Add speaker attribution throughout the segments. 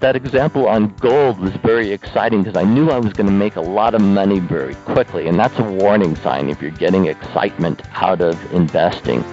Speaker 1: that example on gold was very exciting because I knew I was going to make a lot of money very quickly. And that's a warning sign if you're getting excitement out of investing.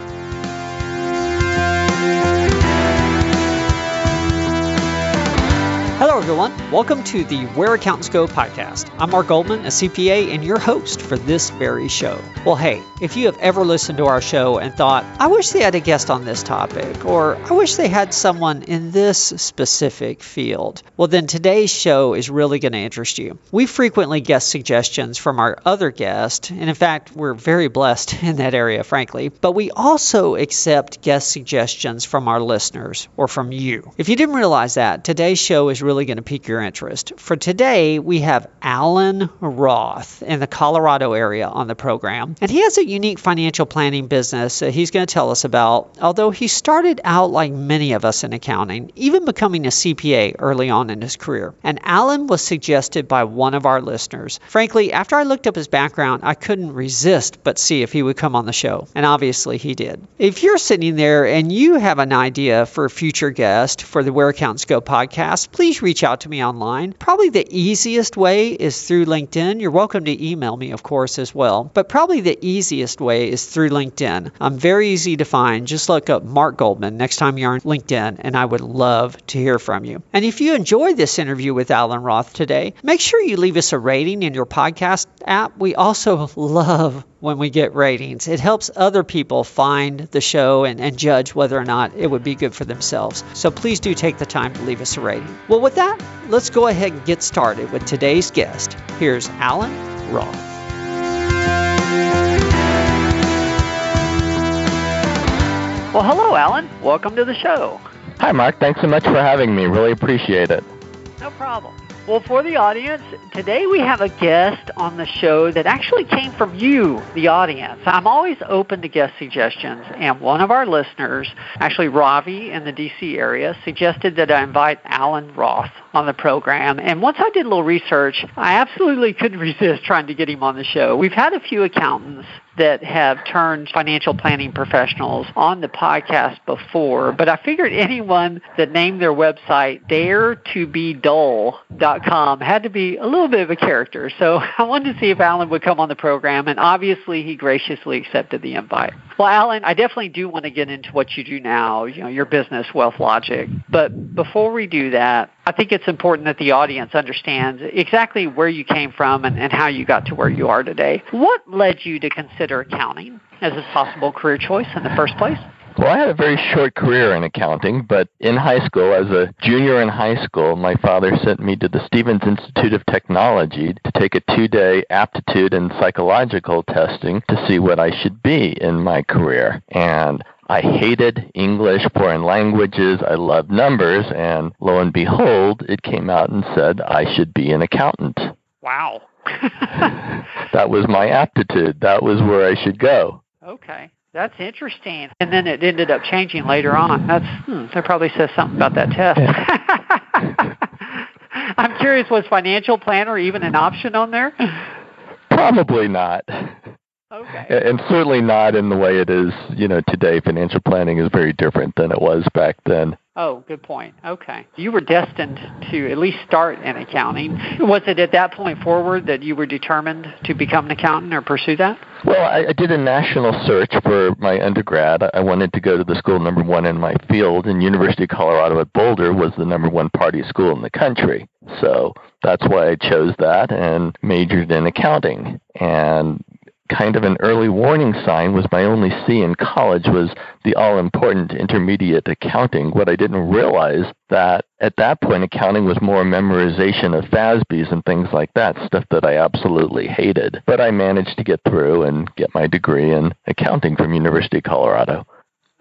Speaker 2: Everyone. Welcome to the Where Accountants Go podcast. I'm Mark Goldman, a CPA, and your host for this very show. Well, hey, if you have ever listened to our show and thought, I wish they had a guest on this topic, or I wish they had someone in this specific field, well, then today's show is really going to interest you. We frequently get suggestions from our other guests, and in fact, we're very blessed in that area, frankly, but we also accept guest suggestions from our listeners or from you. If you didn't realize that, today's show is really going to pique your interest. For today, we have Alan Roth in the Colorado area on the program, and he has a unique financial planning business that he's going to tell us about. Although he started out like many of us in accounting, even becoming a CPA early on in his career. And Alan was suggested by one of our listeners. Frankly, after I looked up his background, I couldn't resist but see if he would come on the show, and obviously he did. If you're sitting there and you have an idea for a future guest for the Where Accountants Go podcast, please reach out to me online. Probably the easiest way is through LinkedIn. You're welcome to email me, of course, as well. But probably the easiest way is through LinkedIn. I'm very easy to find. Just look up Mark Goldman next time you're on LinkedIn, and I would love to hear from you. And if you enjoyed this interview with Alan Roth today, make sure you leave us a rating in your podcast app. We also love when we get ratings. It helps other people find the show and, and judge whether or not it would be good for themselves. So please do take the time to leave us a rating. Well, with that, let's go ahead and get started with today's guest. Here's Alan Roth. Well, hello, Alan. Welcome to the show.
Speaker 1: Hi, Mark. Thanks so much for having me. Really appreciate it.
Speaker 2: No problem. Well, for the audience, today we have a guest on the show that actually came from you, the audience. I'm always open to guest suggestions, and one of our listeners, actually Ravi in the DC area, suggested that I invite Alan Roth on the program. And once I did a little research, I absolutely couldn't resist trying to get him on the show. We've had a few accountants that have turned financial planning professionals on the podcast before, but I figured anyone that named their website daretobedull.com had to be a little bit of a character. So I wanted to see if Alan would come on the program, and obviously he graciously accepted the invite. Well, Alan, I definitely do want to get into what you do now, you know, your business, Wealth Logic. But before we do that, I think it's important that the audience understands exactly where you came from and, and how you got to where you are today. What led you to consider accounting as a possible career choice in the first place?
Speaker 1: Well, I had a very short career in accounting, but in high school, as a junior in high school, my father sent me to the Stevens Institute of Technology to take a two day aptitude and psychological testing to see what I should be in my career. And I hated English, foreign languages, I loved numbers, and lo and behold, it came out and said I should be an accountant.
Speaker 2: Wow.
Speaker 1: that was my aptitude. That was where I should go.
Speaker 2: Okay. That's interesting. And then it ended up changing later on. That's hmm, that probably says something about that test. I'm curious, was financial planner even an option on there?
Speaker 1: Probably not.
Speaker 2: Okay.
Speaker 1: And certainly not in the way it is, you know, today. Financial planning is very different than it was back then.
Speaker 2: Oh, good point. Okay. You were destined to at least start in accounting. Was it at that point forward that you were determined to become an accountant or pursue that?
Speaker 1: Well, I, I did a national search for my undergrad. I wanted to go to the school number one in my field, and University of Colorado at Boulder was the number one party school in the country. So that's why I chose that and majored in accounting. And kind of an early warning sign was my only C in college was the all important intermediate accounting. What I didn't realize that at that point accounting was more memorization of FASBs and things like that, stuff that I absolutely hated. But I managed to get through and get my degree in accounting from University of Colorado.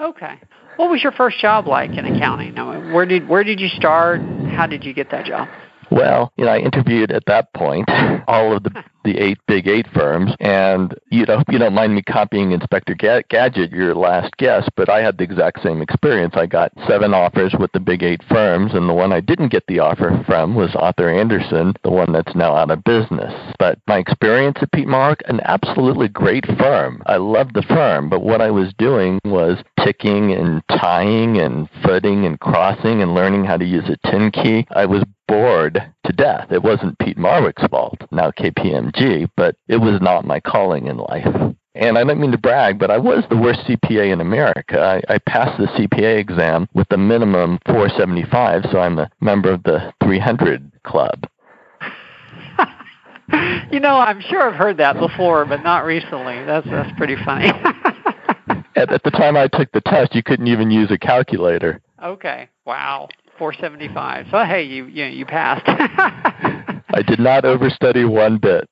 Speaker 2: Okay. What was your first job like in accounting? Where did where did you start? How did you get that job?
Speaker 1: Well, you know, I interviewed at that point all of the the eight big eight firms. And you know, you don't mind me copying Inspector Gadget, your last guest, but I had the exact same experience. I got seven offers with the big eight firms, and the one I didn't get the offer from was Arthur Andersen, the one that's now out of business. But my experience at Peat Marwick, an absolutely great firm. I loved the firm, but what I was doing was ticking and tying and footing and crossing and learning how to use a ten key. I was bored to death. It wasn't Peat Marwick's fault, now KPMG, but it was not my calling in life. And I don't mean to brag, but I was the worst CPA in America. I, I passed the CPA exam with a minimum 475, so I'm a member of the 300 club.
Speaker 2: you know, I'm sure I've heard that before, but not recently. That's that's pretty funny.
Speaker 1: at, at the time I took the test, you couldn't even use a calculator.
Speaker 2: Okay. Wow. 475. So hey, you you you passed.
Speaker 1: I did not overstudy one bit.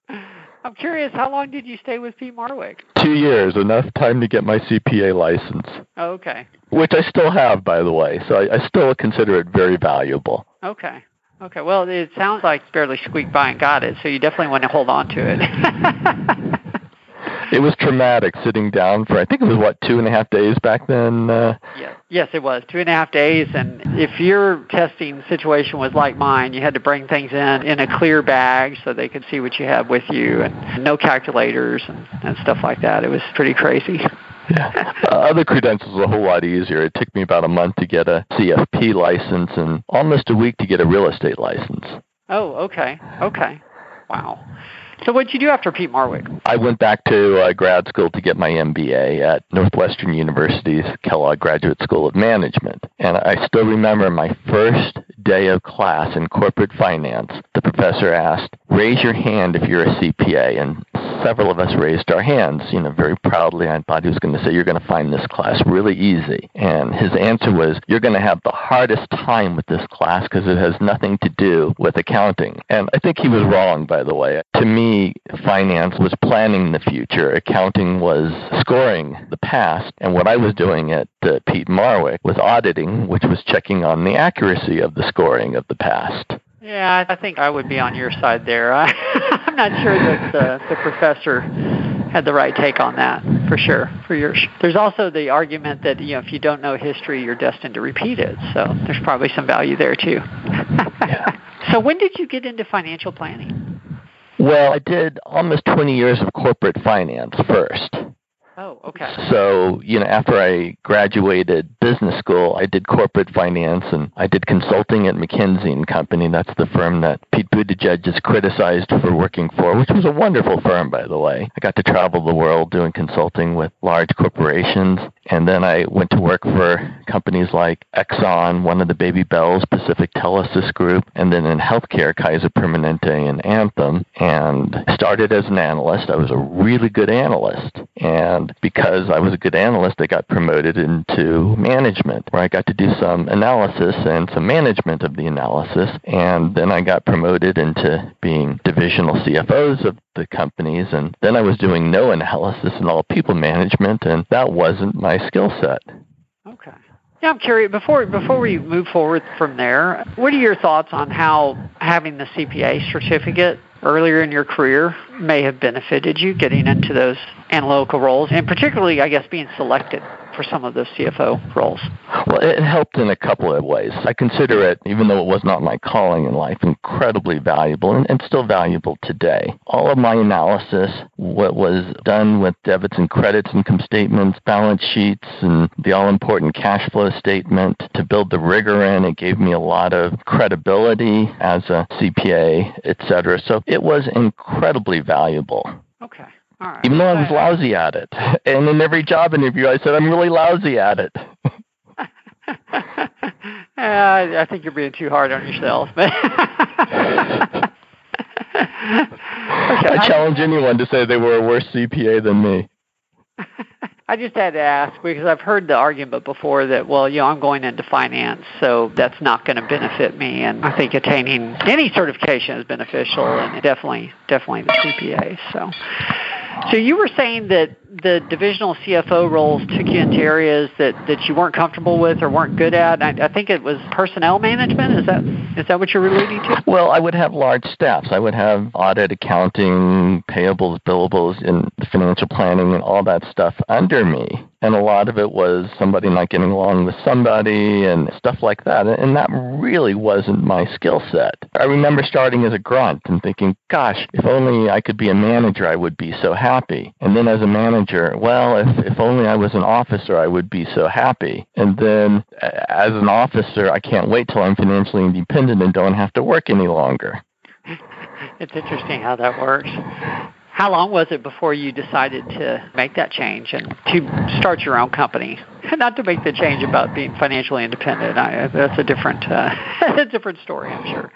Speaker 2: I'm curious, how long did you stay with Peat Marwick?
Speaker 1: Two years, enough time to get my CPA license.
Speaker 2: okay.
Speaker 1: Which I still have, by the way, so I, I still consider it very valuable.
Speaker 2: Okay. Okay. Well, it sounds like barely squeaked by and got it, so you definitely want to hold on to it.
Speaker 1: it was traumatic sitting down for I think it was what two and a half days back then. Uh,
Speaker 2: yes, yes, it was two and a half days. And if your testing situation was like mine, you had to bring things in in a clear bag so they could see what you had with you, and no calculators and, and stuff like that. It was pretty crazy.
Speaker 1: Yeah. Uh, other credentials are a whole lot easier. It took me about a month to get a CFP license and almost a week to get a real estate license.
Speaker 2: Oh, okay. Okay. Wow. So what did you do after Peat Marwick?
Speaker 1: I went back to uh, grad school to get my MBA at Northwestern University's Kellogg Graduate School of Management. And I still remember my first day of class in corporate finance. The professor asked, raise your hand if you're a CPA. And several of us raised our hands, you know, very proudly. I thought he was going to say, you're going to find this class really easy. And his answer was, you're going to have the hardest time with this class because it has nothing to do with accounting. And I think he was wrong, by the way. To me, finance was planning the future. Accounting was scoring the past. And what I was doing at uh, Peat Marwick was auditing, which was checking on the accuracy of the scoring of the past.
Speaker 2: Yeah, I think I would be on your side there. I, I'm not sure that the, the professor had the right take on that, for sure. For yours, there's also the argument that you know if you don't know history, you're destined to repeat it. So there's probably some value there too.
Speaker 1: yeah.
Speaker 2: So when did you get into financial planning?
Speaker 1: Well, I did almost 20 years of corporate finance first.
Speaker 2: Okay.
Speaker 1: So, you know, after I graduated business school, I did corporate finance and I did consulting at McKinsey and Company. That's the firm that Pete Buttigieg is criticized for working for, which was a wonderful firm, by the way. I got to travel the world doing consulting with large corporations. And then I went to work for companies like Exxon, one of the baby bells, Pacific Telesis Group, and then in healthcare, Kaiser Permanente and Anthem, and started as an analyst. I was a really good analyst. And because I was a good analyst, I got promoted into management, where I got to do some analysis and some management of the analysis. And then I got promoted into being divisional CFOs of the companies. And then I was doing no analysis and all people management, and that wasn't my skill set.
Speaker 2: Okay. Yeah, I'm curious. Before before we move forward from there, what are your thoughts on how having the CPA certificate earlier in your career may have benefited you getting into those analytical roles, and particularly, I guess, being selected for some of the CFO roles?
Speaker 1: Well, it helped in a couple of ways. I consider it, even though it was not my calling in life, incredibly valuable and, and still valuable today. All of my analysis, what was done with debits and credits, income statements, balance sheets, and the all important cash flow statement to build the rigor in, it gave me a lot of credibility as a CPA, et cetera. So it was incredibly valuable.
Speaker 2: Okay.
Speaker 1: Even though I was lousy at it. And in every job interview, I said, I'm really lousy at it.
Speaker 2: uh, I think you're being too hard on yourself.
Speaker 1: I challenge anyone to say they were a worse CPA than me.
Speaker 2: I just had to ask because I've heard the argument before that, well, you know, I'm going into finance, so that's not going to benefit me. And I think attaining any certification is beneficial, and definitely, definitely the CPA. So, so you were saying that the divisional CFO roles took you into areas that, that you weren't comfortable with or weren't good at. I, I think it was personnel management. Is that Is that what you're relating to?
Speaker 1: Well, I would have large staffs. I would have audit, accounting, payables, billables, and financial planning, and all that stuff under me. And a lot of it was somebody not getting along with somebody and stuff like that. And that really wasn't my skill set. I remember starting as a grunt and thinking, gosh, if only I could be a manager, I would be so happy. And then as a manager, well, if, if only I was an officer, I would be so happy. And then as an officer, I can't wait till I'm financially independent and don't have to work any longer.
Speaker 2: It's interesting how that works. How long was it before you decided to make that change and to start your own company? Not to make the change about being financially independent. I, that's a different, uh, a different story, I'm sure.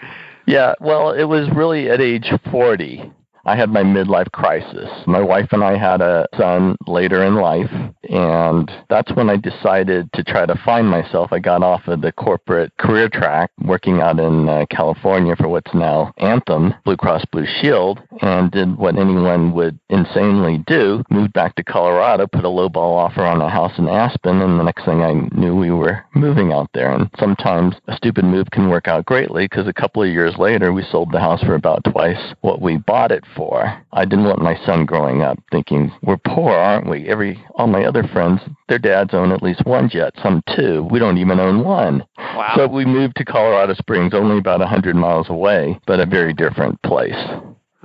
Speaker 1: Yeah, well, it was really at age 40 I had my midlife crisis. My wife and I had a son later in life, and that's when I decided to try to find myself. I got off of the corporate career track, working out in uh, California for what's now Anthem, Blue Cross Blue Shield, and did what anyone would insanely do moved back to Colorado, put a lowball offer on a house in Aspen, and the next thing I knew, we were moving out there. And sometimes a stupid move can work out greatly because a couple of years later, we sold the house for about twice what we bought it for. I didn't want my son growing up thinking, we're poor, aren't we? Every all my other friends, their dads own at least one jet, some two. We don't even own one.
Speaker 2: Wow.
Speaker 1: So we moved to Colorado Springs, only about a 100 miles away, but a very different place.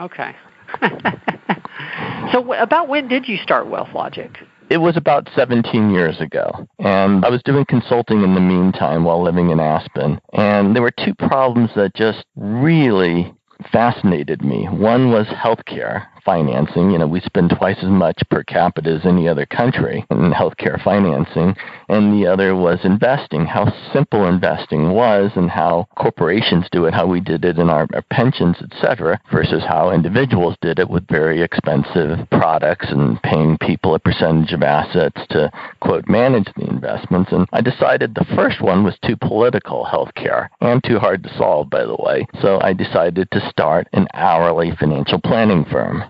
Speaker 2: Okay. so about when did you start Wealth Logic?
Speaker 1: It was about 17 years ago. And I was doing consulting in the meantime while living in Aspen. And there were two problems that just really fascinated me. One was healthcare financing. You know, we spend twice as much per capita as any other country in healthcare financing. And the other was investing, how simple investing was and how corporations do it, how we did it in our, our pensions, etc., versus how individuals did it with very expensive products and paying people a percentage of assets to, quote, manage the investments. And I decided the first one was too political, healthcare, and too hard to solve, by the way. So I decided to start an hourly financial planning firm.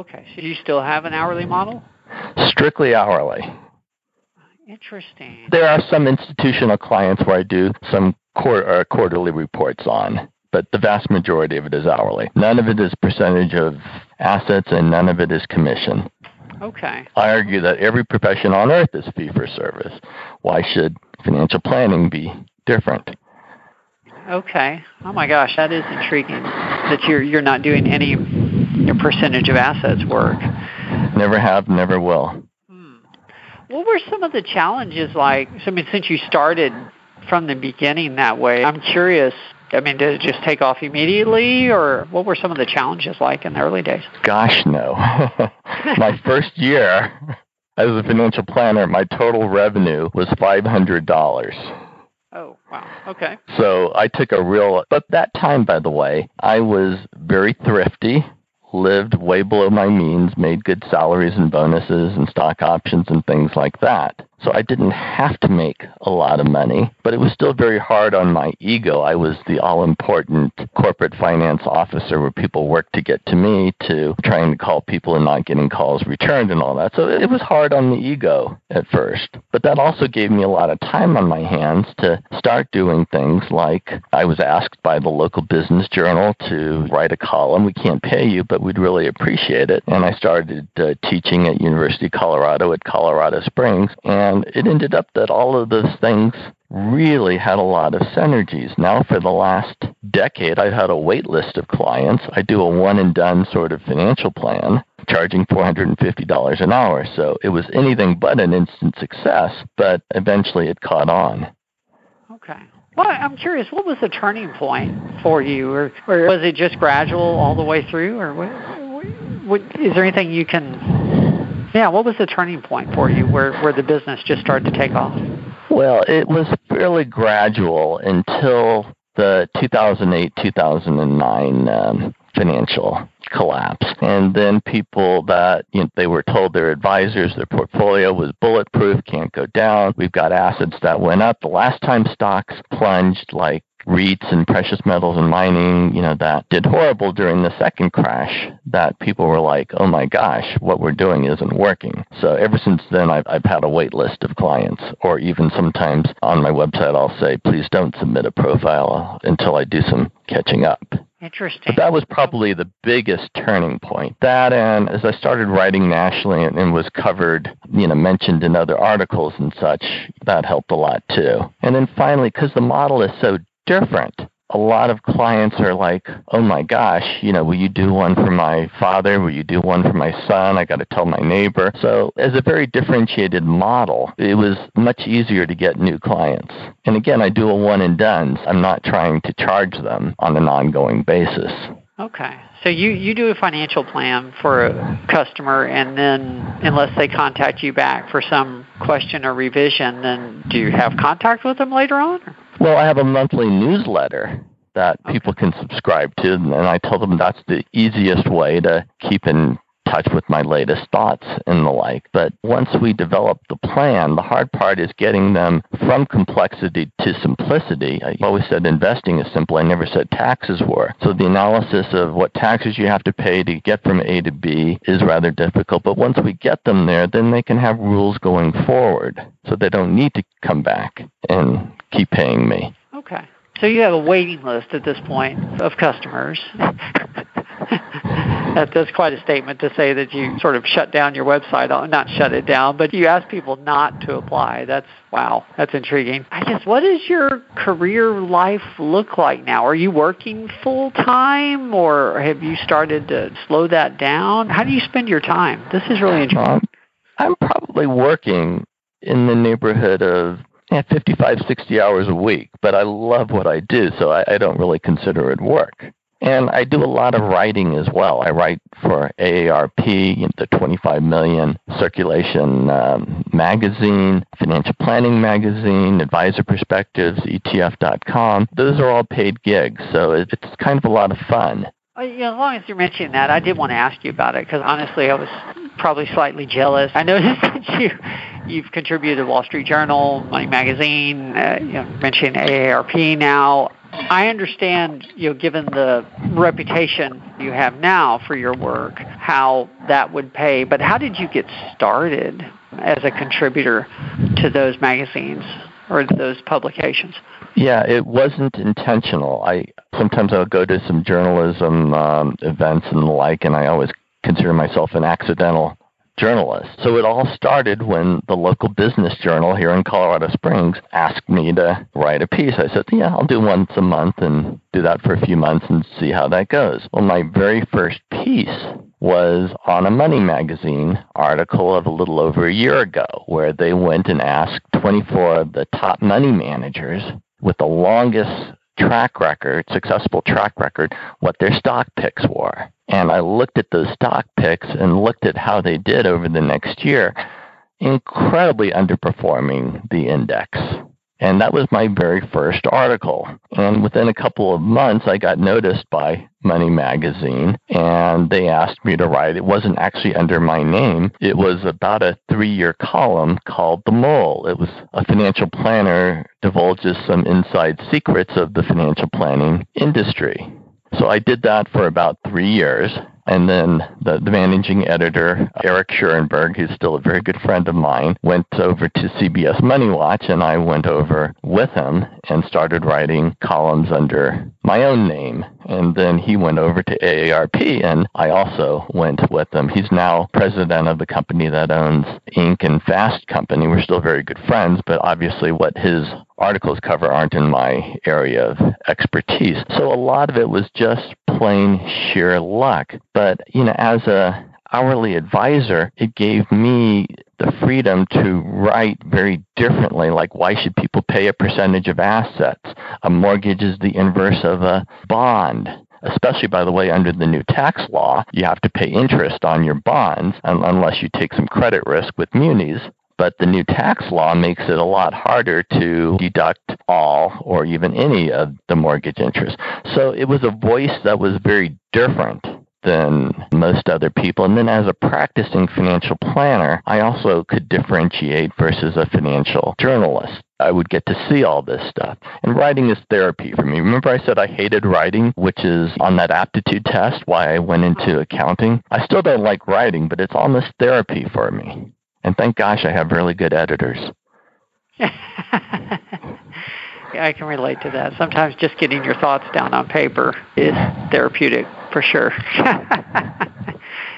Speaker 2: Okay. So you still have an hourly model?
Speaker 1: Strictly hourly.
Speaker 2: Interesting.
Speaker 1: There are some institutional clients where I do some uh, quarterly reports on, but the vast majority of it is hourly. None of it is percentage of assets, and none of it is commission.
Speaker 2: Okay.
Speaker 1: I argue that every profession on earth is fee for service. Why should financial planning be different?
Speaker 2: Okay. Oh my gosh, that is intriguing. That you're you're not doing any percentage of assets work.
Speaker 1: Never have, never will.
Speaker 2: Hmm. What were some of the challenges like? I mean, since you started from the beginning that way, I'm curious. I mean, did it just take off immediately, or what were some of the challenges like in the early days?
Speaker 1: Gosh, no. my first year as a financial planner, my total revenue was five hundred dollars.
Speaker 2: Oh, wow. Okay.
Speaker 1: So I took a real, but that time, by the way, I was very thrifty lived way below my means, made good salaries and bonuses and stock options and things like that. So I didn't have to make a lot of money, but it was still very hard on my ego. I was the all important corporate finance officer where people worked to get to me to trying to call people and not getting calls returned and all that. So it was hard on the ego at first. But that also gave me a lot of time on my hands to start doing things like I was asked by the local business journal to write a column. We can't pay you, but we'd really appreciate it. And I started uh, teaching at University of Colorado at Colorado Springs. And it ended up that all of those things really had a lot of synergies. Now, for the last decade, I've had a wait list of clients. I do a one and done sort of financial plan, charging $450 an hour. So it was anything but an instant success, but eventually it caught on.
Speaker 2: Okay. Well, I'm curious, what was the turning point for you, or, or was it just gradual all the way through, or what, what, is there anything you can yeah, what was the turning point for you where, where the business just started to take off?
Speaker 1: Well, it was fairly gradual until the 2008 2009 um, financial collapse. And then people that you know, they were told their advisors their portfolio was bulletproof, can't go down. We've got assets that went up. The last time stocks plunged like REITs and precious metals and mining, you know, that did horrible during the second crash, that people were like, oh my gosh, what we're doing isn't working. So ever since then, I've, I've had a wait list of clients, or even sometimes on my website, I'll say, please don't submit a profile until I do some catching up.
Speaker 2: Interesting.
Speaker 1: But that was probably the biggest turning point. That and as I started writing nationally and, and was covered, you know, mentioned in other articles and such, that helped a lot too. And then finally, because the model is so different, a lot of clients are like, oh my gosh, you know, will you do one for my father? Will you do one for my son? I got to tell my neighbor. So, as a very differentiated model, it was much easier to get new clients. And again, I do a one and done. I'm not trying to charge them on an ongoing basis.
Speaker 2: Okay. So you, you do a financial plan for a customer, and then unless they contact you back for some question or revision, then do you have contact with them later on?
Speaker 1: Well, I have a monthly newsletter that people can subscribe to, and I tell them that's the easiest way to keep in touch with my latest thoughts and the like. But once we develop the plan, the hard part is getting them from complexity to simplicity. I always said investing is simple. I never said taxes were. So the analysis of what taxes you have to pay to get from A to B is rather difficult. But once we get them there, then they can have rules going forward. So they don't need to come back and keep paying me.
Speaker 2: Okay. So you have a waiting list at this point of customers. that's quite a statement to say that you sort of shut down your website. Not shut it down, but you ask people not to apply. That's wow. That's intriguing. I guess what does your career life look like now? Are you working full time, or have you started to slow that down? How do you spend your time? This is really interesting. Um,
Speaker 1: I'm probably working in the neighborhood of yeah, 55, 60 hours a week, but I love what I do, so I, I don't really consider it work. And I do a lot of writing as well. I write for AARP, the 25 million circulation um, magazine, Financial Planning Magazine, Advisor Perspectives, ETF.com. Those are all paid gigs, so it's kind of a lot of fun.
Speaker 2: Well, yeah, as long as you're mentioning that, I did want to ask you about it because honestly, I was probably slightly jealous. I noticed that you you've contributed to Wall Street Journal, Money Magazine, uh, you know, mentioning AARP now. I understand, you know, given the reputation you have now for your work, how that would pay. But how did you get started as a contributor to those magazines or those publications?
Speaker 1: Yeah, it wasn't intentional. I sometimes I'll go to some journalism um, events and the like, and I always consider myself an accidental journalist. So it all started when the local business journal here in Colorado Springs asked me to write a piece. I said, Yeah, I'll do once a month and do that for a few months and see how that goes. Well, my very first piece was on a Money Magazine article of a little over a year ago, where they went and asked 24 of the top money managers with the longest track record, mm-hmm. successful track record, what their stock picks were. And I looked at those stock picks and looked at how they did over the next year, incredibly underperforming the index. And that was my very first article. And within a couple of months, I got noticed by Money Magazine, and they asked me to write. It wasn't actually under my name, it was about a three year column called The Mole. It was a financial planner divulges some inside secrets of the financial planning industry. So I did that for about three years. And then the, the managing editor, Eric Schurenberg, who's still a very good friend of mine, went over to CBS Money Watch, and I went over with him and started writing columns under my own name. And then he went over to AARP, and I also went with him. He's now president of the company that owns Inc. and Fast Company. We're still very good friends, but obviously what his articles cover aren't in my area of expertise. So a lot of it was just plain sheer luck. But, you know, as a hourly advisor, it gave me the freedom to write very differently. Like, why should people pay a percentage of assets? A mortgage is the inverse of a bond. Especially, by the way, under the new tax law, you have to pay interest on your bonds unless you take some credit risk with munis but the new tax law makes it a lot harder to deduct all or even any of the mortgage interest. So it was a voice that was very different than most other people. And then as a practicing financial planner, I also could differentiate versus a financial journalist. I would get to see all this stuff. And writing is therapy for me. Remember, I said I hated writing, which is on that aptitude test, why I went into accounting? I still don't like writing, but it's almost therapy for me. And thank gosh I have really good editors.
Speaker 2: I can relate to that. Sometimes just getting your thoughts down on paper is therapeutic for sure.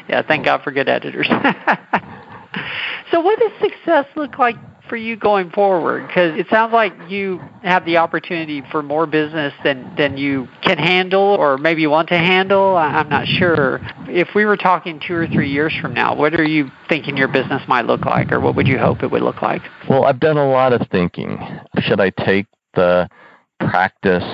Speaker 2: yeah, thank God for good editors. so, what does success look like for you going forward? Because it sounds like you have the opportunity for more business than, than you can handle or maybe you want to handle. I'm not sure. If we were talking two or three years from now, what are you thinking your business might look like or what would you hope it would look like?
Speaker 1: Well, I've done a lot of thinking. Should I take the practice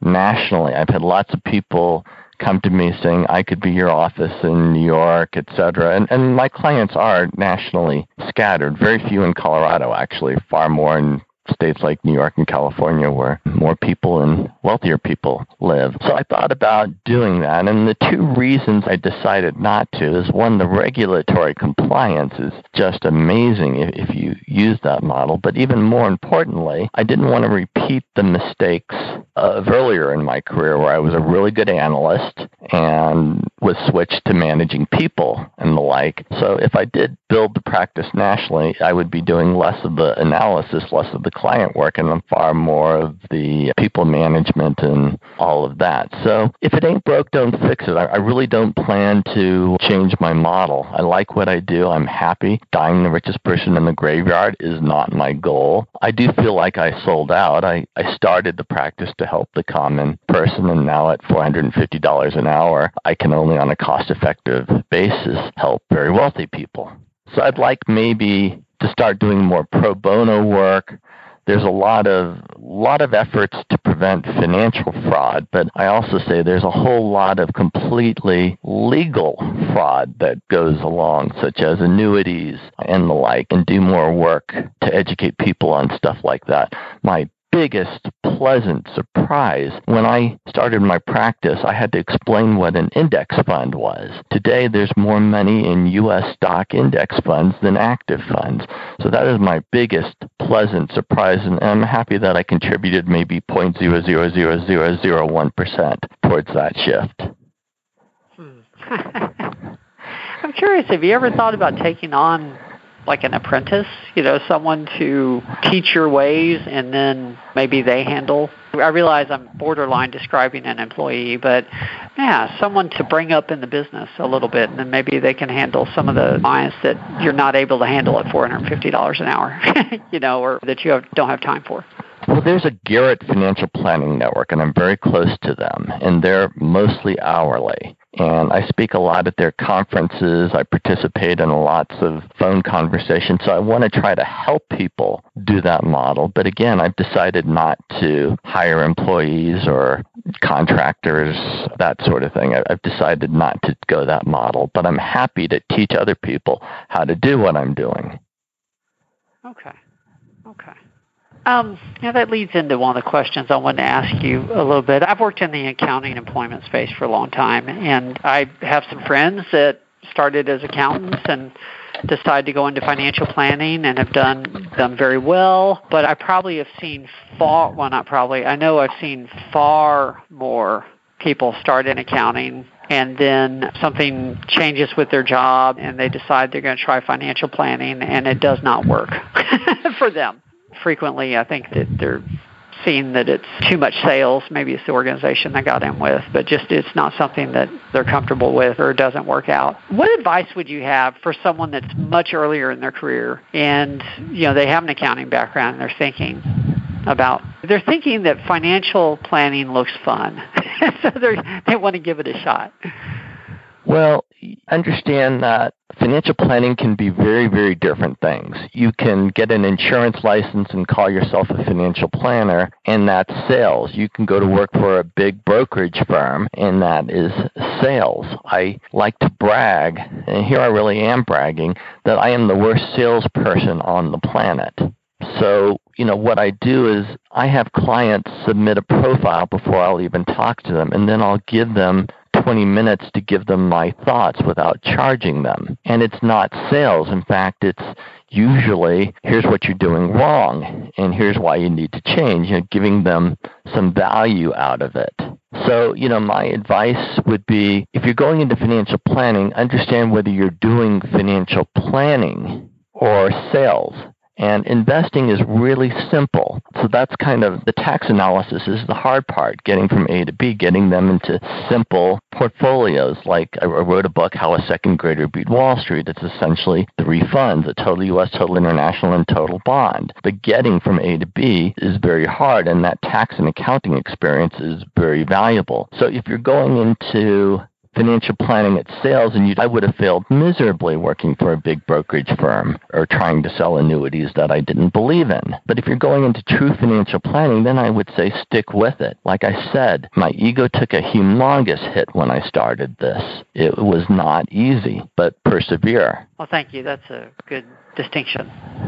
Speaker 1: nationally? I've had lots of people come to me saying I could be your office in New York, et cetera. And, and my clients are nationally scattered, very few in Colorado, actually, far more in states like New York and California where more people and wealthier people live. So I thought about doing that. And the two reasons I decided not to is one, the regulatory compliance is just amazing if, if you use that model. But even more importantly, I didn't want to repeat the mistakes of earlier in my career where I was a really good analyst and was switched to managing people and the like. So if I did build the practice nationally, I would be doing less of the analysis, less of the client work, and I'm far more of the people management and all of that. So if it ain't broke, don't fix it. I, I really don't plan to change my model. I like what I do. I'm happy. Dying the richest person in the graveyard is not my goal. I do feel like I sold out. I, I started the practice to help the common person, and now at $450 an hour, I can only on a cost effective basis help very wealthy people. So I'd like maybe to start doing more pro bono work. There's a lot of lot of efforts to prevent financial fraud, but I also say there's a whole lot of completely legal fraud that goes along, such as annuities and the like, and do more work to educate people on stuff like that. My biggest pleasant surprise. When I started my practice, I had to explain what an index fund was. Today, there's more money in U.S. stock index funds than active funds. So that is my biggest pleasant surprise, and I'm happy that I contributed maybe 0.00001% towards that shift.
Speaker 2: Hmm. I'm curious, have you ever thought about taking on like an apprentice, you know, someone to teach your ways and then maybe they handle. I realize I'm borderline describing an employee, but yeah, someone to bring up in the business a little bit and then maybe they can handle some of the clients that you're not able to handle at $450 an hour, you know, or that you have, don't have time for.
Speaker 1: Well, there's a Garrett Financial Planning Network, and I'm very close to them, and they're mostly hourly. And I speak a lot at their conferences. I participate in lots of phone conversations. So I want to try to help people do that model. But again, I've decided not to hire employees or contractors, that sort of thing. I've decided not to go that model. But I'm happy to teach other people how to do what I'm doing.
Speaker 2: Okay. Um, yeah, that leads into one of the questions I wanted to ask you a little bit. I've worked in the accounting employment space for a long time, and I have some friends that started as accountants and decided to go into financial planning and have done them very well. But I probably have seen far, well, not probably, I know I've seen far more people start in accounting and then something changes with their job and they decide they're going to try financial planning and it does not work for them frequently I think that they're seeing that it's too much sales. Maybe it's the organization they got in with, but just it's not something that they're comfortable with or doesn't work out. What advice would you have for someone that's much earlier in their career and you know they have an accounting background and they're thinking about they're thinking that financial planning looks fun, so they they want to give it a shot.
Speaker 1: Well, understand that financial planning can be very, very different things. You can get an insurance license and call yourself a financial planner, and that's sales. You can go to work for a big brokerage firm, and that is sales. I like to brag, and here I really am bragging, that I am the worst salesperson on the planet. So, you know, what I do is I have clients submit a profile before I'll even talk to them, and then I'll give them 20 minutes to give them my thoughts without charging them. And it's not sales. In fact, it's usually here's what you're doing wrong and here's why you need to change, you know, giving them some value out of it. So, you know, my advice would be if you're going into financial planning, understand whether you're doing financial planning or sales. And investing is really simple. So that's kind of the tax analysis is the hard part, getting from A to B, getting them into simple portfolios. Like I wrote a book, How a Second Grader Beat Wall Street. It's essentially three funds, a total U.S., total international, and total bond. But getting from A to B is very hard, and that tax and accounting experience is very valuable. So if you're going into financial planning at sales, and you, I would have failed miserably working for a big brokerage firm or trying to sell annuities that I didn't believe in. But if you're going into true financial planning, then I would say stick with it. Like I said, my ego took a humongous hit when I started this. It was not easy, but persevere.
Speaker 2: Well, thank you. That's a good distinction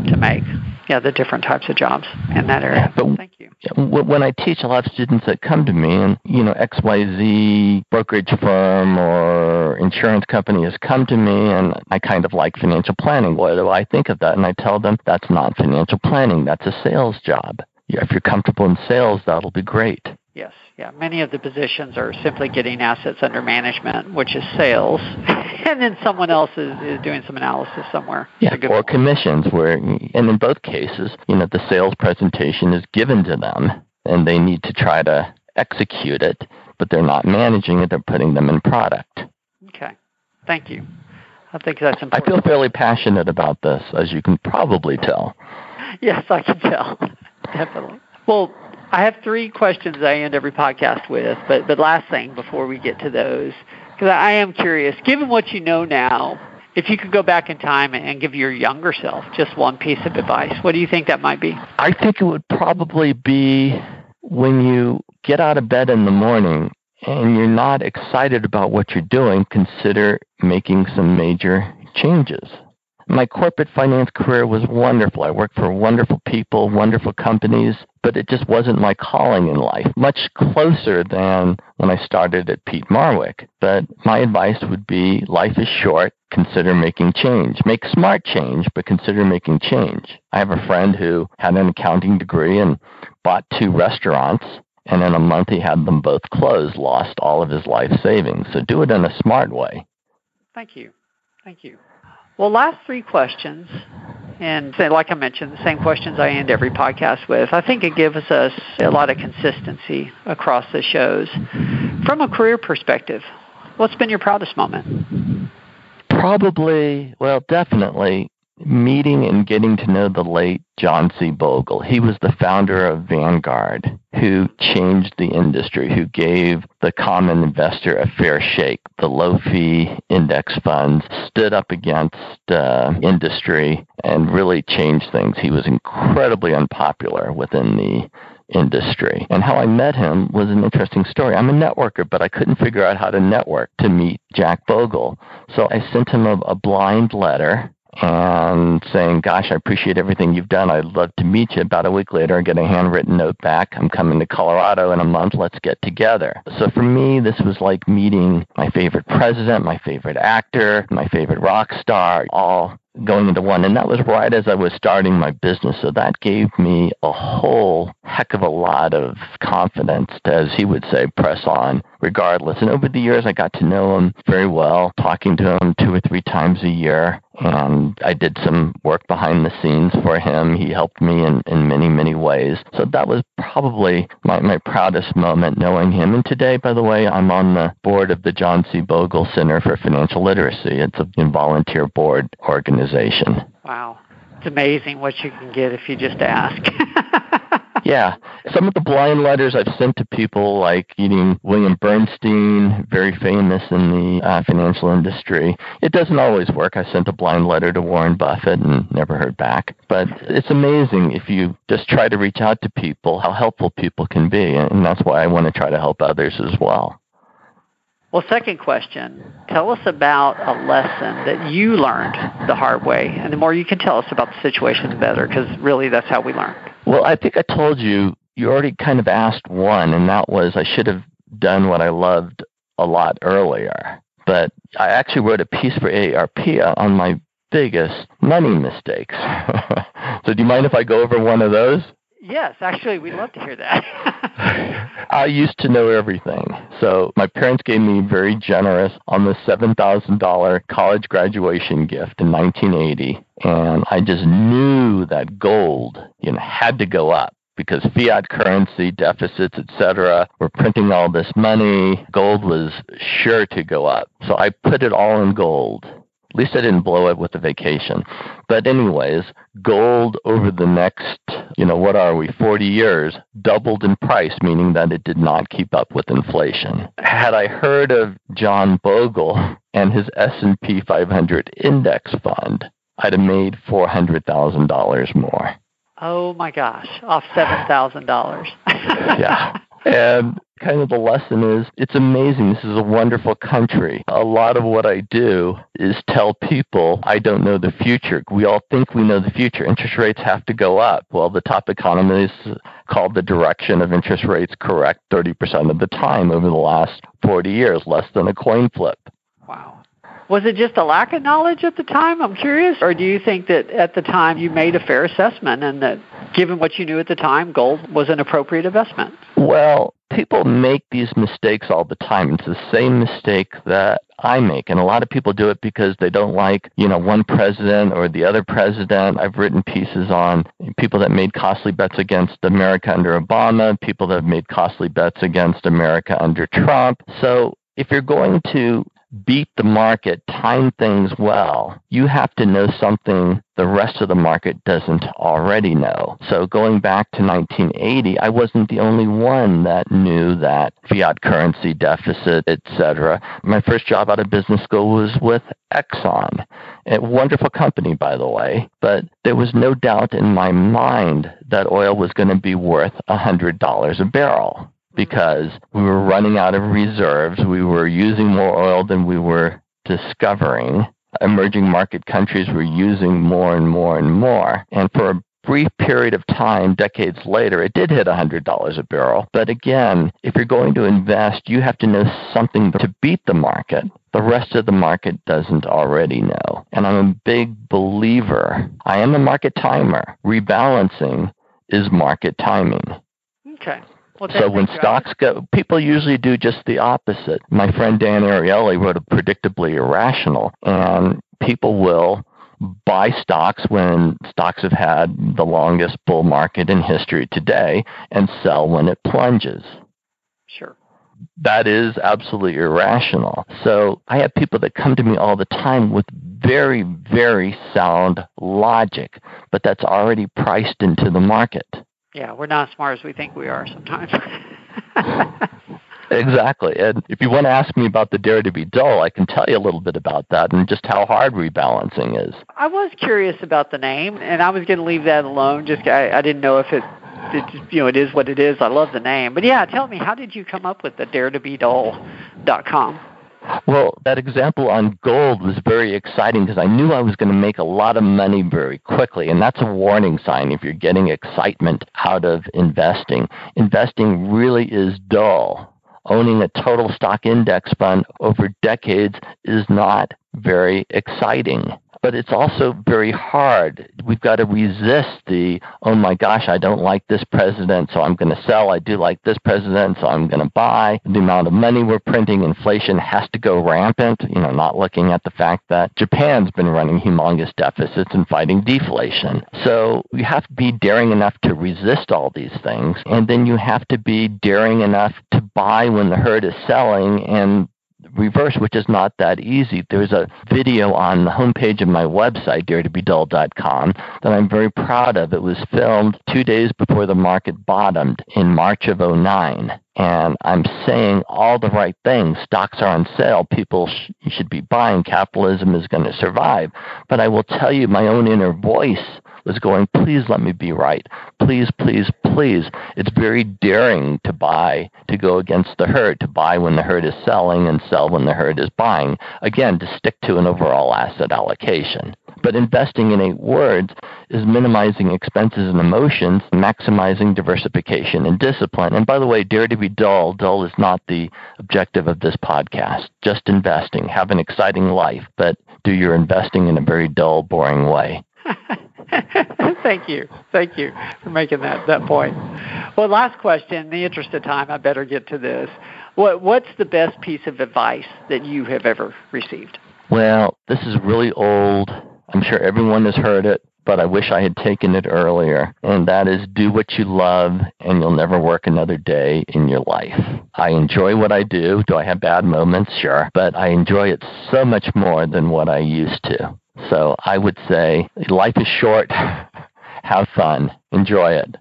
Speaker 2: to make. Yeah, the different types of jobs in that area. But Thank you.
Speaker 1: When I teach a lot of students that come to me and, you know, XYZ brokerage firm or insurance company has come to me and I kind of like financial planning. What do I think of that? And I tell them that's not financial planning. That's a sales job. If you're comfortable in sales, that'll be great.
Speaker 2: Yes, yeah. Many of the positions are simply getting assets under management, which is sales, and then someone else is, is doing some analysis somewhere.
Speaker 1: Yeah, or commissions, where, and in both cases, you know, the sales presentation is given to them, and they need to try to execute it, but they're not managing it; they're putting them in product.
Speaker 2: Okay, thank you. I think that's important.
Speaker 1: I feel fairly passionate about this, as you can probably tell.
Speaker 2: Yes, I can tell. Definitely. Well, I have three questions I end every podcast with, but but last thing before we get to those, because I am curious, given what you know now, if you could go back in time and give your younger self just one piece of advice, what do you think that might be?
Speaker 1: I think it would probably be when you get out of bed in the morning and you're not excited about what you're doing, consider making some major changes. My corporate finance career was wonderful. I worked for wonderful people, wonderful companies, but it just wasn't my calling in life. Much closer than when I started at Peat Marwick. But my advice would be life is short. Consider making change. Make smart change, but consider making change. I have a friend who had an accounting degree and bought two restaurants and in a month he had them both closed, lost all of his life savings. So do it in a smart way.
Speaker 2: Thank you. Thank you. Well, last three questions, and like I mentioned, the same questions I end every podcast with. I think it gives us a lot of consistency across the shows. From a career perspective, what's been your proudest moment?
Speaker 1: Probably, well, definitely meeting and getting to know the late John C. Bogle. He was the founder of Vanguard, who changed the industry, who gave the common investor a fair shake. The low fee index funds stood up against uh, industry and really changed things. He was incredibly unpopular within the industry. And how I met him was an interesting story. I'm a networker, but I couldn't figure out how to network to meet Jack Bogle. So I sent him a, a blind letter and saying, Gosh, I appreciate everything you've done. I'd love to meet you. About a week later, I get a handwritten note back. I'm coming to Colorado in a month. Let's get together. So for me, this was like meeting my favorite president, my favorite actor, my favorite rock star, all going into one. And that was right as I was starting my business. So that gave me a whole heck of a lot of confidence to, as he would say, press on regardless. And over the years, I got to know him very well, talking to him two or three times a year. And I did some work behind the scenes for him. He helped me in, in many, many ways. So that was probably my, my proudest moment knowing him. And today, by the way, I'm on the board of the John C. Bogle Center for Financial Literacy. It's a volunteer board organization.
Speaker 2: Wow. It's amazing what you can get if you just ask.
Speaker 1: yeah. Some of the blind letters I've sent to people, like eating William Bernstein, very famous in the uh, financial industry, it doesn't always work. I sent a blind letter to Warren Buffett and never heard back. But it's amazing if you just try to reach out to people, how helpful people can be. And that's why I want to try to help others as well.
Speaker 2: Well, second question. Tell us about a lesson that you learned the hard way. And the more you can tell us about the situation, the better, because really that's how we learn.
Speaker 1: Well, I think I told you, you already kind of asked one, and that was I should have done what I loved a lot earlier. But I actually wrote a piece for AARP on my biggest money mistakes. so do you mind if I go over one of those?
Speaker 2: Yes, actually, we'd love to hear that.
Speaker 1: I used to know everything. So my parents gave me very generous on the $7,000 college graduation gift in 1980. And I just knew that gold you know, had to go up because fiat currency deficits, etc., were printing all this money. Gold was sure to go up. So I put it all in gold. At least I didn't blow it with the vacation. But anyways, gold over the next, you know, what are we, 40 years, doubled in price, meaning that it did not keep up with inflation. Had I heard of John Bogle and his S&P 500 index fund, I'd have made $400,000 more.
Speaker 2: Oh my gosh, off $7,000.
Speaker 1: yeah. And kind of the lesson is it's amazing. This is a wonderful country. A lot of what I do is tell people I don't know the future. We all think we know the future. Interest rates have to go up. Well, the top economists called the direction of interest rates correct 30% of the time over the last 40 years, less than a coin flip.
Speaker 2: Was it just a lack of knowledge at the time? I'm curious. Or do you think that at the time you made a fair assessment and that given what you knew at the time, gold was an appropriate investment?
Speaker 1: Well, people make these mistakes all the time. It's the same mistake that I make. And a lot of people do it because they don't like, you know, one president or the other president. I've written pieces on people that made costly bets against America under Obama, people that have made costly bets against America under Trump. So if you're going to beat the market, time things well, you have to know something the rest of the market doesn't already know. So going back to 1980, I wasn't the only one that knew that fiat currency deficit, etc. My first job out of business school was with Exxon, a wonderful company, by the way. But there was no doubt in my mind that oil was going to be worth $100 a barrel because we were running out of reserves. We were using more oil than we were discovering. Emerging market countries were using more and more and more. And for a brief period of time, decades later, it did hit $100 a barrel. But again, if you're going to invest, you have to know something to beat the market. The rest of the market doesn't already know. And I'm a big believer. I am a market timer. Rebalancing is market timing.
Speaker 2: Okay.
Speaker 1: Well, so when stocks go, people usually do just the opposite. My friend Dan Ariely wrote a Predictably Irrational, and people will buy stocks when stocks have had the longest bull market in history today and sell when it plunges.
Speaker 2: Sure.
Speaker 1: That is absolutely irrational. So I have people that come to me all the time with very, very sound logic, but that's already priced into the market.
Speaker 2: Yeah, we're not as smart as we think we are sometimes.
Speaker 1: exactly. And if you want to ask me about the dare to be dull, I can tell you a little bit about that and just how hard rebalancing is.
Speaker 2: I was curious about the name, and I was going to leave that alone. Just I, I didn't know if it, it, you know, it is what it is. I love the name, but yeah, tell me, how did you come up with the dare to be dull.com?
Speaker 1: Well, that example on gold was very exciting because I knew I was going to make a lot of money very quickly. And that's a warning sign if you're getting excitement out of investing. Investing really is dull. Owning a total stock index fund over decades is not very exciting but it's also very hard. We've got to resist the, oh my gosh, I don't like this president, so I'm going to sell. I do like this president, so I'm going to buy. The amount of money we're printing, inflation has to go rampant, you know, not looking at the fact that Japan's been running humongous deficits and fighting deflation. So you have to be daring enough to resist all these things, and then you have to be daring enough to buy when the herd is selling and reverse, which is not that easy. There's a video on the homepage of my website, daretobedull.com, that I'm very proud of. It was filmed two days before the market bottomed in March of 09. And I'm saying all the right things. Stocks are on sale. People sh- should be buying. Capitalism is going to survive. But I will tell you, my own inner voice was going, please let me be right. Please, please, please. It's very daring to buy, to go against the herd, to buy when the herd is selling and sell when the herd is buying. Again, to stick to an overall asset allocation. But investing in eight words is minimizing expenses and emotions, maximizing diversification and discipline. And by the way, dare to be dull. Dull is not the objective of this podcast. Just investing. Have an exciting life, but do your investing in a very dull, boring way.
Speaker 2: Thank you. Thank you for making that, that point. Well, last question. In the interest of time, I better get to this. What, what's the best piece of advice that you have ever received?
Speaker 1: Well, this is really old. I'm sure everyone has heard it, but I wish I had taken it earlier. And that is do what you love, and you'll never work another day in your life. I enjoy what I do. Do I have bad moments? Sure. But I enjoy it so much more than what I used to. So I would say life is short. have fun. Enjoy it.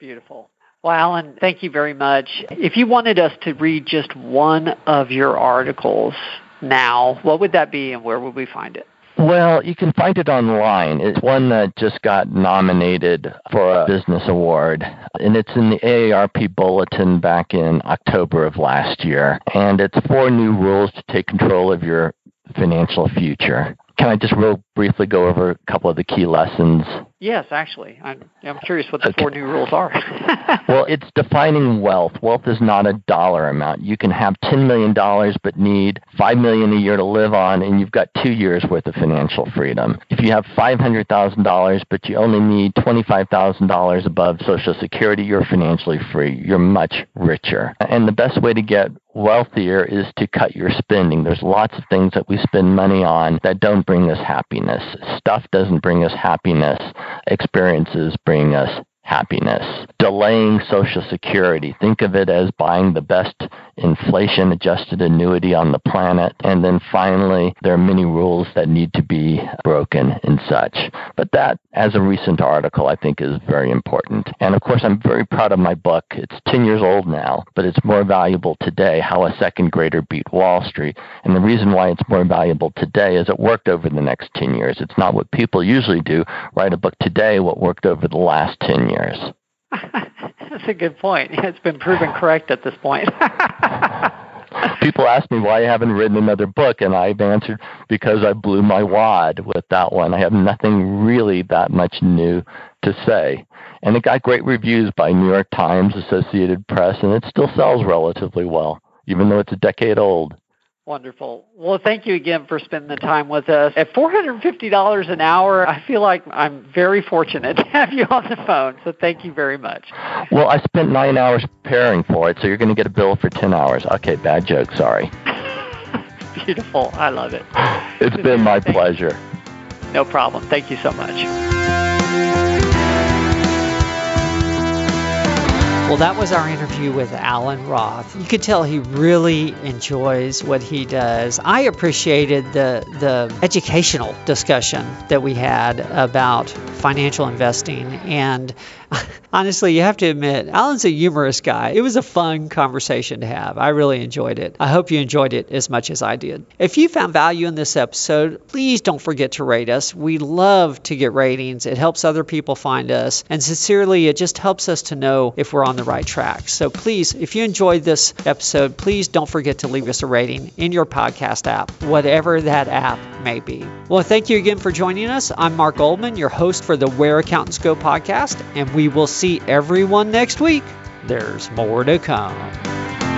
Speaker 2: Beautiful. Well, Allan, thank you very much. If you wanted us to read just one of your articles now, what would that be and where would we find it?
Speaker 1: Well, you can find it online. It's one that just got nominated for a business award, and it's in the AARP bulletin back in October of last year. And it's four new rules to take control of your financial future. Can I just real briefly go over a couple of the key lessons?
Speaker 2: Yes, actually. I'm, I'm curious what the okay. four new rules are.
Speaker 1: well, it's defining wealth. Wealth is not a dollar amount. You can have $10 million but need $5 million a year to live on, and you've got two years worth of financial freedom. If you have $500,000 but you only need $25,000 above Social Security, you're financially free. You're much richer. And the best way to get wealthier is to cut your spending. There's lots of things that we spend money on that don't bring us happiness. Stuff doesn't bring us happiness. Experiences bring us happiness. Delaying Social Security. Think of it as buying the best inflation adjusted annuity on the planet. And then finally, there are many rules that need to be broken and such. But that, as a recent article, I think is very important. And of course, I'm very proud of my book. It's 10 years old now, but it's more valuable today How a Second Grader Beat Wall Street. And the reason why it's more valuable today is it worked over the next 10 years. It's not what people usually do write a book today, what worked over the last 10 years.
Speaker 2: That's a good point. It's been proven correct at this point.
Speaker 1: People ask me why I haven't written another book, and I've answered because I blew my wad with that one. I have nothing really that much new to say. And it got great reviews by New York Times, Associated Press, and it still sells relatively well, even though it's a decade old.
Speaker 2: Wonderful. Well, thank you again for spending the time with us. At $450 an hour, I feel like I'm very fortunate to have you on the phone. So thank you very much.
Speaker 1: Well, I spent nine hours preparing for it, so you're going to get a bill for 10 hours. Okay, bad joke. Sorry.
Speaker 2: Beautiful. I love it.
Speaker 1: It's been my pleasure.
Speaker 2: No problem. Thank you so much. Well, that was our interview with Allan Roth. You could tell he really enjoys what he does. I appreciated the the educational discussion that we had about financial investing and honestly, you have to admit, Allan's a humorous guy. It was a fun conversation to have. I really enjoyed it. I hope you enjoyed it as much as I did. If you found value in this episode, please don't forget to rate us. We love to get ratings. It helps other people find us. And sincerely, it just helps us to know if we're on the right track. So please, if you enjoyed this episode, please don't forget to leave us a rating in your podcast app, whatever that app may be. Well, thank you again for joining us. I'm Mark Goldman, your host for the Where Accountants Go podcast, and we will see everyone next week. There's more to come.